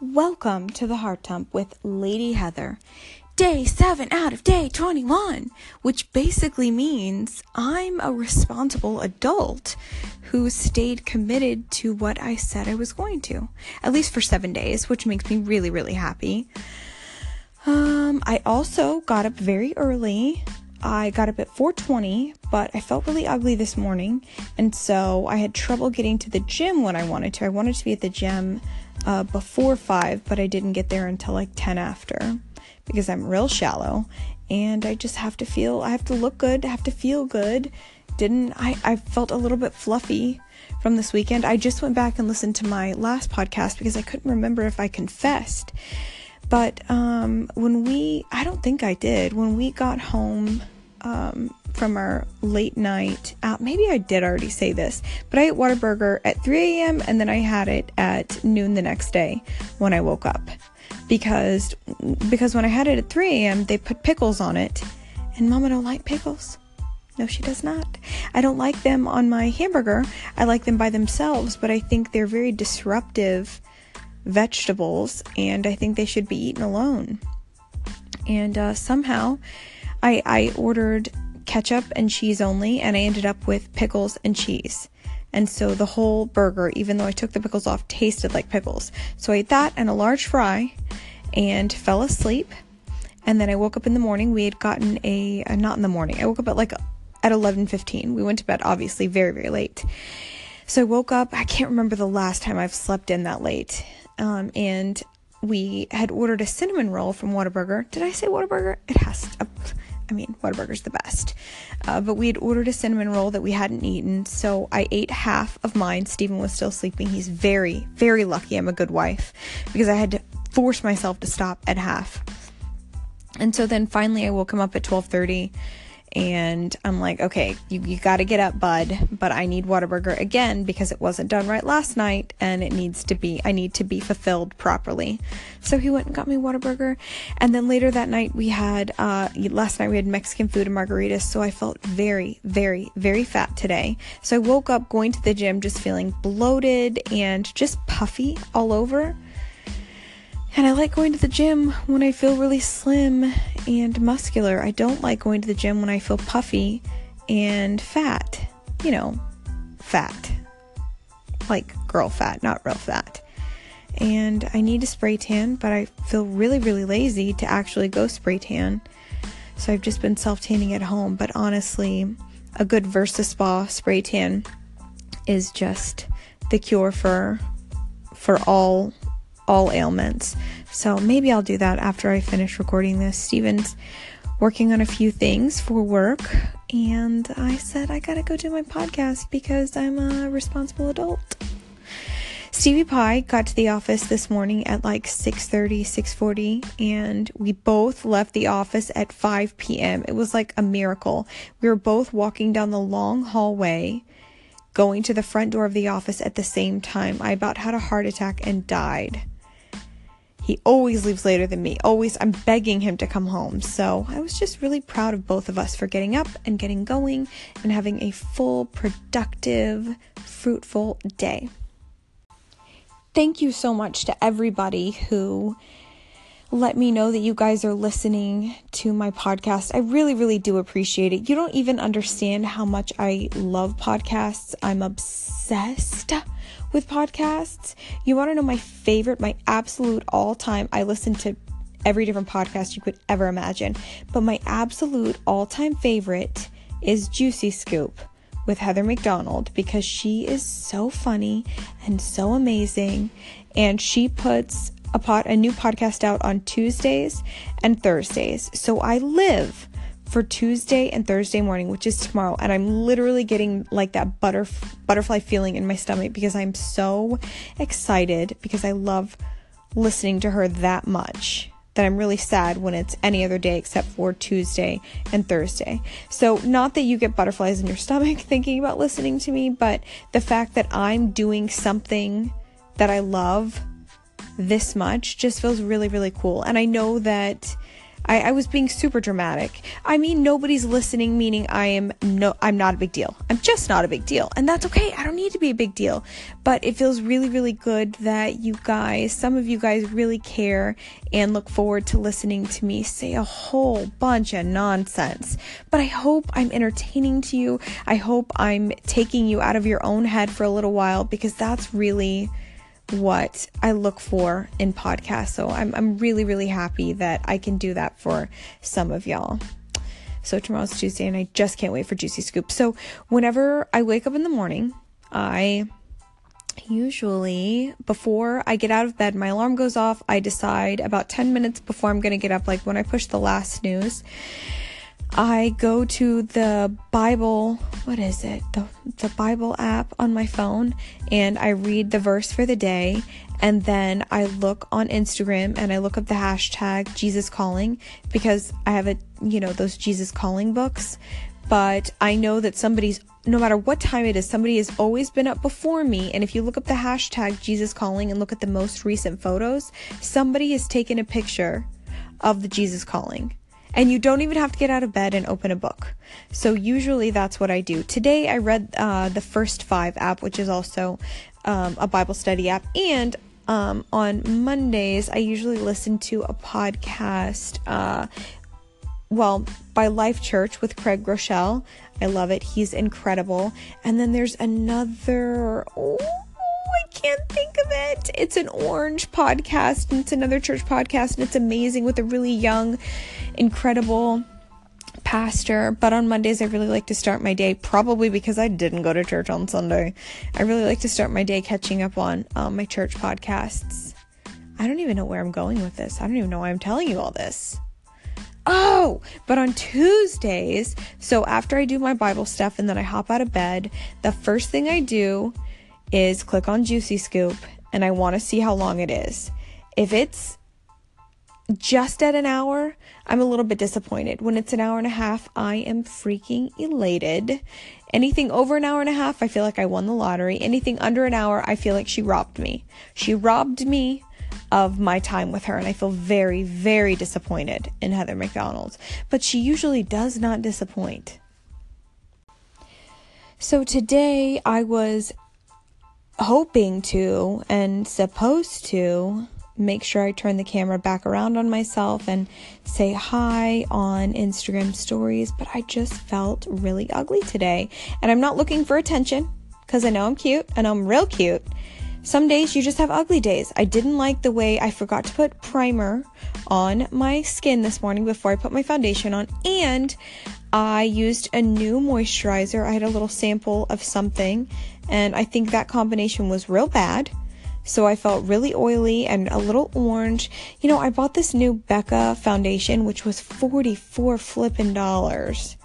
Welcome to the Heart Dump with Lady Heather. Day 7 out of day 21, which basically means I'm a responsible adult who stayed committed to what I said I was going to, at least for 7 days, which makes me really really happy. Um I also got up very early. I got up at 4:20, but I felt really ugly this morning, and so I had trouble getting to the gym when I wanted to. I wanted to be at the gym uh, before 5, but I didn't get there until like 10 after because I'm real shallow and I just have to feel, I have to look good, I have to feel good. Didn't I? I felt a little bit fluffy from this weekend. I just went back and listened to my last podcast because I couldn't remember if I confessed. But um, when we, I don't think I did, when we got home um, from our late night out. Maybe I did already say this, but I ate Whataburger at 3 a.m. and then I had it at noon the next day when I woke up. Because because when I had it at 3 a.m., they put pickles on it, and Mama don't like pickles. No, she does not. I don't like them on my hamburger. I like them by themselves, but I think they're very disruptive vegetables, and I think they should be eaten alone. And uh, somehow, I I ordered ketchup and cheese only, and I ended up with pickles and cheese. And so the whole burger, even though I took the pickles off, tasted like pickles. So I ate that and a large fry and fell asleep. And then I woke up in the morning. We had gotten a, uh, not in the morning. I woke up at like at 11:15. We went to bed obviously very very late. So I woke up. I can't remember the last time I've slept in that late. Um, and we had ordered a cinnamon roll from Whataburger. Did I say Whataburger? It has. To, I mean, Whataburger's the best. Uh, but we had ordered a cinnamon roll that we hadn't eaten, so I ate half of mine. Stephen was still sleeping. He's very, very lucky I'm a good wife because I had to force myself to stop at half. And so then finally I woke him up at 12:30 and I'm like, okay, you, you got to get up, bud. But I need Whataburger again because it wasn't done right last night and it needs to be, I need to be fulfilled properly. So he went and got me Whataburger. And then later that night we had, uh, last night we had Mexican food and margaritas. So I felt very, very, very fat today. So I woke up going to the gym just feeling bloated and just puffy all over. And I like going to the gym when I feel really slim and muscular. I don't like going to the gym when I feel puffy and fat. You know, fat. Like girl fat, not real fat. And I need to spray tan, but I feel really, really lazy to actually go spray tan. So I've just been self tanning at home. But honestly, a good Versa Spa spray tan is just the cure for for all all ailments. So maybe I'll do that after I finish recording this. Steven's working on a few things for work, and I said I gotta go do my podcast because I'm a responsible adult. Stevie Pie got to the office this morning at like 6:30, 6:40 and we both left the office at 5 p.m. It was like a miracle. We were both walking down the long hallway going to the front door of the office at the same time. I about had a heart attack and died. He always leaves later than me. Always, I'm begging him to come home. So I was just really proud of both of us for getting up and getting going and having a full, productive, fruitful day. Thank you so much to everybody who let me know that you guys are listening to my podcast. I really, really do appreciate it. You don't even understand how much I love podcasts. I'm obsessed with podcasts. You want to know my favorite, my absolute all time? I listen to every different podcast you could ever imagine, but my absolute all time favorite is Juicy Scoop with Heather McDonald because she is so funny and so amazing and she puts a pot a new podcast out on Tuesdays and Thursdays. So I live for Tuesday and Thursday morning, which is tomorrow, and I'm literally getting like that butter butterfly feeling in my stomach because I'm so excited because I love listening to her that much that I'm really sad when it's any other day except for Tuesday and Thursday. So, not that you get butterflies in your stomach thinking about listening to me, but the fact that I'm doing something that I love this much just feels really, really cool. And I know that I, I was being super dramatic. I mean, nobody's listening, meaning I am no, I'm not a big deal. I'm just not a big deal. And that's okay. I don't need to be a big deal. But it feels really, really good that you guys, some of you guys really care and look forward to listening to me say a whole bunch of nonsense. But I hope I'm entertaining to you. I hope I'm taking you out of your own head for a little while because that's really what I look for in podcasts. So I'm, I'm really, really happy that I can do that for some of y'all. So tomorrow's Tuesday and I just can't wait for Juicy Scoop. So whenever I wake up in the morning, I usually before I get out of bed, my alarm goes off. I decide about 10 minutes before I'm going to get up, like when I push the last snooze. I go to the Bible, what is it? The the Bible app on my phone and I read the verse for the day and then I look on Instagram and I look up the hashtag Jesus calling because I have a you know those Jesus calling books but I know that somebody's no matter what time it is somebody has always been up before me and if you look up the hashtag Jesus calling and look at the most recent photos somebody has taken a picture of the Jesus calling and you don't even have to get out of bed and open a book. So usually that's what I do. Today I read uh, the First Five app, which is also um, a Bible study app, and um, on Mondays I usually listen to a podcast. Uh, well, by Life Church with Craig Groeschel. I love it. He's incredible. And then there's another. Oh, I can't think of it. It's an orange podcast, and it's another church podcast, and it's amazing with a really young incredible pastor, but on Mondays I really like to start my day, probably because I didn't go to church on Sunday. I really like to start my day catching up on um, my church podcasts. I don't even know where I'm going with this. I don't even know why I'm telling you all this. Oh, but on Tuesdays, so after I do my Bible stuff and then I hop out of bed, the first thing I do is click on Juicy Scoop and I want to see how long it is. If it's just at an hour, I'm a little bit disappointed. When it's an hour and a half, I am freaking elated. Anything over an hour and a half, I feel like I won the lottery. Anything under an hour, I feel like she robbed me. She robbed me of my time with her, and I feel very, very disappointed in Heather McDonald. But she usually does not disappoint. So today I was hoping to and supposed to make sure I turn the camera back around on myself and say hi on Instagram stories, but I just felt really ugly today. And I'm not looking for attention because I know I'm cute and I'm real cute. Some days you just have ugly days. I didn't like the way I forgot to put primer on my skin this morning before I put my foundation on, and I used a new moisturizer. I had a little sample of something, and I think that combination was real bad. So I felt really oily and a little orange. You know, I bought this new Becca foundation, which was 44 flippin' dollars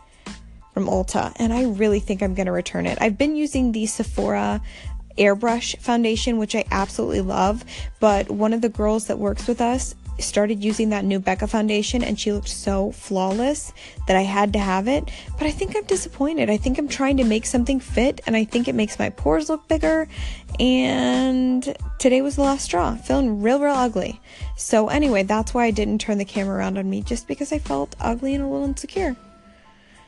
from Ulta, and I really think I'm to return it. I've been using the Sephora airbrush foundation, which I absolutely love, but one of the girls that works with us started using that new Becca foundation and she looked so flawless that I had to have it. But I think I'm disappointed. I think I'm trying to make something fit and I think it makes my pores look bigger. And today was the last straw, feeling real, real ugly. So, anyway, that's why I didn't turn the camera around on me, just because I felt ugly and a little insecure.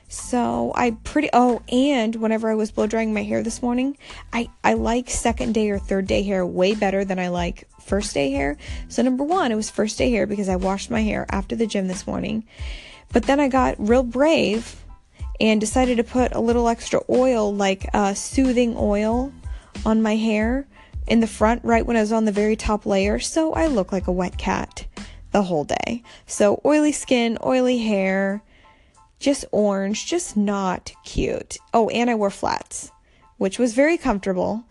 So I pretty oh and whenever I was blow drying my hair this morning, I I like second day or third day hair way better than I like first day hair. So, number one, it was first day hair because I washed my hair after the gym this morning. But then I got real brave and decided to put a little extra oil, like uh, soothing oil, on my hair in the front, right when I was on the very top layer. So I look like a wet cat the whole day. So, oily skin, oily hair, just orange, just not cute. Oh, and I wore flats, which was very comfortable.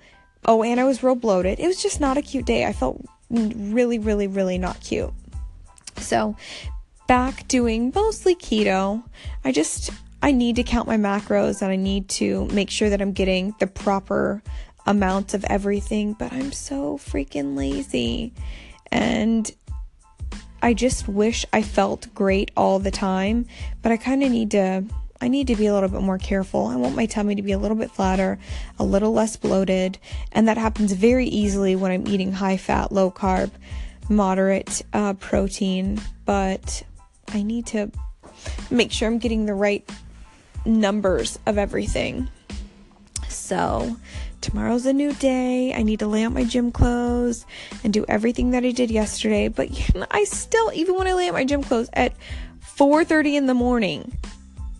Oh, and I was real bloated. It was just not a cute day. I felt really, really, really not cute. So, back doing mostly keto. I just I need to count my macros and I need to make sure that I'm getting the proper amounts of everything, but I'm so freaking lazy. And I just wish I felt great all the time, but I kind of need to I need to be a little bit more careful. I want my tummy to be a little bit flatter, a little less bloated, and that happens very easily when I'm eating high fat, low carb, moderate uh, protein. But I need to make sure I'm getting the right numbers of everything. So, tomorrow's a new day. I need to lay out my gym clothes and do everything that I did yesterday. But I still, even when I lay out my gym clothes at 4:30 in the morning,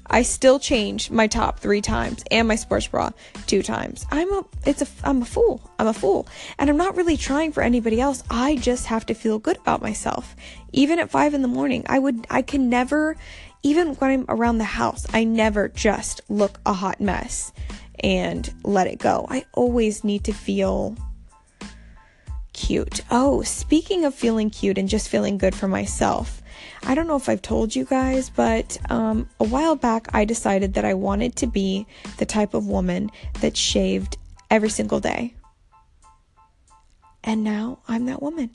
I still change my top three times and my sports bra two times. I'm a it's a I'm a fool. I'm a fool. And I'm not really trying for anybody else. I just have to feel good about myself. Even at five in the morning, I would I can never even when I'm around the house, I never just look a hot mess and let it go. I always need to feel cute. Oh, speaking of feeling cute and just feeling good for myself, I don't know if I've told you guys, but um, a while back I decided that I wanted to be the type of woman that shaved every single day. And now I'm that woman.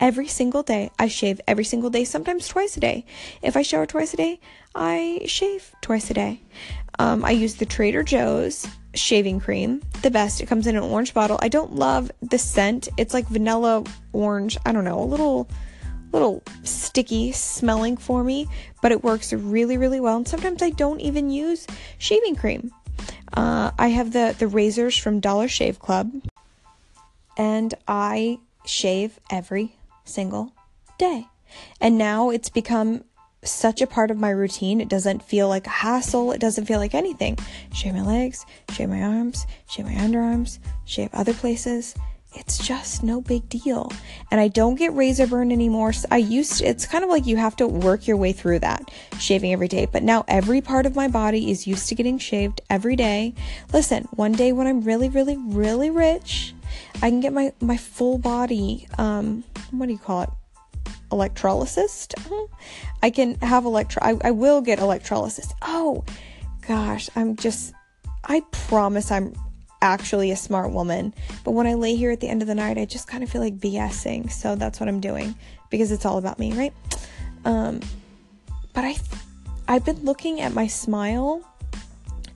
Every single day, I shave every single day, sometimes twice a day. If I shower twice a day, I shave twice a day. Um, I use the Trader Joe's shaving cream, the best. It comes in an orange bottle. I don't love the scent. It's like vanilla orange. I don't know, a little little sticky smelling for me, but it works really, really well. And sometimes I don't even use shaving cream. Uh, I have the, the razors from Dollar Shave Club, and I shave every single day. And now it's become such a part of my routine. It doesn't feel like a hassle. It doesn't feel like anything. Shave my legs, shave my arms, shave my underarms, shave other places it's just no big deal. And I don't get razor burn anymore. I used to, it's kind of like you have to work your way through that, shaving every day. But now every part of my body is used to getting shaved every day. Listen, one day when I'm really, really, really rich, I can get my, my full body, um, what do you call it? Electrolysis? I can have electro, I, I will get electrolysis. Oh, gosh, I'm just, I promise I'm actually a smart woman. But when I lay here at the end of the night, I just kind of feel like BSing. So that's what I'm doing because it's all about me, right? Um, but I, I've been looking at my smile,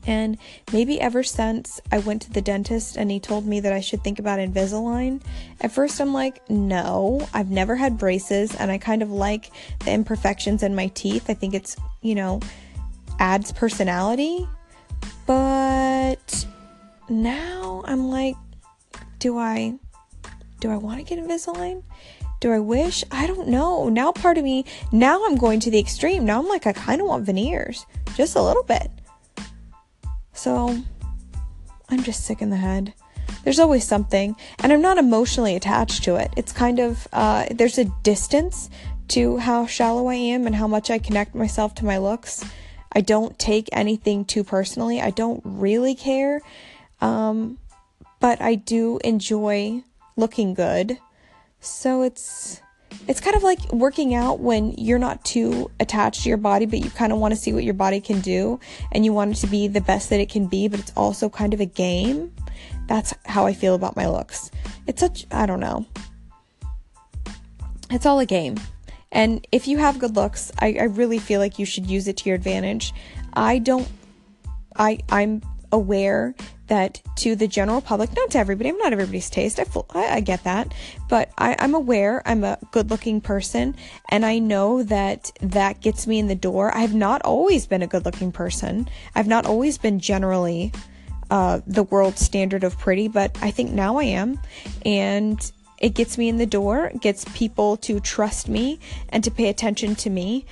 and maybe ever since I went to the dentist and he told me that I should think about Invisalign. At first, I'm like, no, I've never had braces, and I kind of like the imperfections in my teeth. I think it's, you know, adds personality. But now I'm like, do I do I want to get Invisalign? Do I wish? I don't know. Now part of me, now I'm going to the extreme. Now I'm like I kind of want veneers, just a little bit. So I'm just sick in the head. There's always something, and I'm not emotionally attached to it. It's kind of uh, there's a distance to how shallow I am and how much I connect myself to my looks. I don't take anything too personally. I don't really care um, but I do enjoy looking good. So it's it's kind of like working out when you're not too attached to your body, but you kind of want to see what your body can do and you want it to be the best that it can be, but it's also kind of a game. That's how I feel about my looks. It's such, I don't know. It's all a game. And if you have good looks, I, I really feel like you should use it to your advantage. I don't, I, I'm aware that to the general public, not to everybody, I'm not everybody's taste. I, I, I get that, but I, I'm aware I'm a good looking person and I know that that gets me in the door. I have not always been a good looking person. I've not always been generally uh, the world standard of pretty, but I think now I am. And it gets me in the door, gets people to trust me and to pay attention to me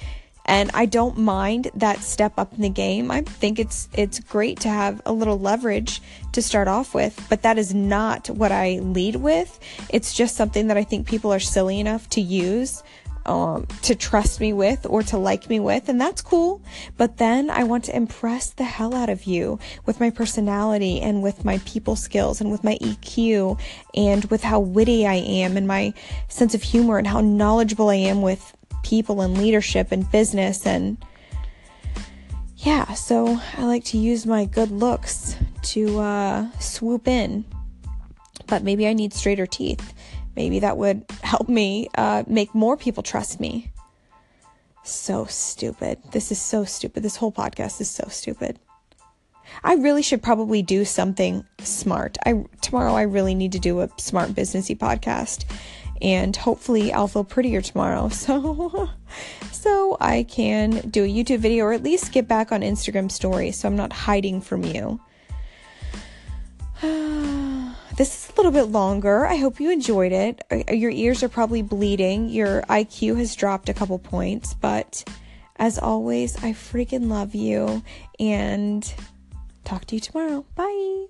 and I don't mind that step up in the game. I think it's it's great to have a little leverage to start off with, but that is not what I lead with. It's just something that I think people are silly enough to use um, to trust me with or to like me with, and that's cool. But then I want to impress the hell out of you with my personality and with my people skills and with my EQ and with how witty I am and my sense of humor and how knowledgeable I am with people and leadership and business and yeah, so I like to use my good looks to uh, swoop in. But maybe I need straighter teeth. Maybe that would help me uh, make more people trust me. So stupid. This is so stupid. This whole podcast is so stupid. I really should probably do something smart. I tomorrow I really need to do a smart businessy podcast and hopefully I'll feel prettier tomorrow. So so I can do a YouTube video or at least get back on Instagram story so I'm not hiding from you. this is a little bit longer. I hope you enjoyed it. Uh, your ears are probably bleeding. Your IQ has dropped a couple points, but as always, I freaking love you and talk to you tomorrow. Bye.